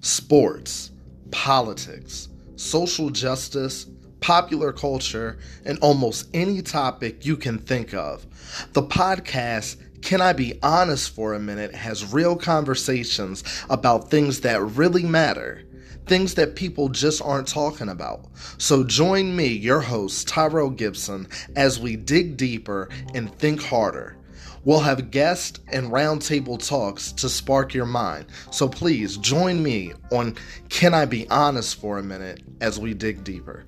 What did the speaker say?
sports, politics, social justice, popular culture, and almost any topic you can think of. The podcast can I Be Honest for a Minute has real conversations about things that really matter, things that people just aren't talking about. So join me, your host, Tyrell Gibson, as we dig deeper and think harder. We'll have guest and roundtable talks to spark your mind. So please join me on Can I Be Honest for a Minute as we dig deeper.